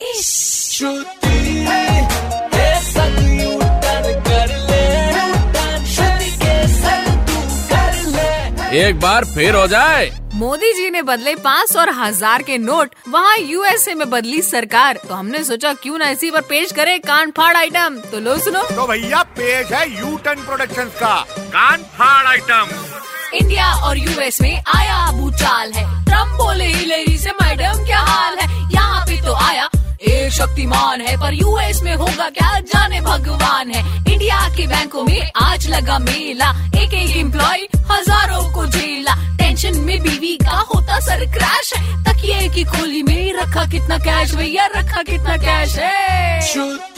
एक बार फिर हो जाए। मोदी जी ने बदले पाँच और हज़ार के नोट वहाँ यूएसए में बदली सरकार। तो हमने सोचा क्यों ना इसी पर पेश करे कान फाड़ आइटम तो लो सुनो। तो भैया पेश है यू टर्न प्रोडक्शन का कान फाड़ आइटम इंडिया और यूएस में आया भूचाल है। ट्रंप बोले हिलेरी से मैडम क्या शक्तिमान है, पर यूएस में होगा क्या? जाने भगवान है। इंडिया के बैंकों में आज लगा मेला। एक एक एम्प्लॉय हज़ारों को झेला। टेंशन में बीवी का होता सर क्रैश तकिए की खोली में रखा कितना कैश भैया, रखा कितना कैश है।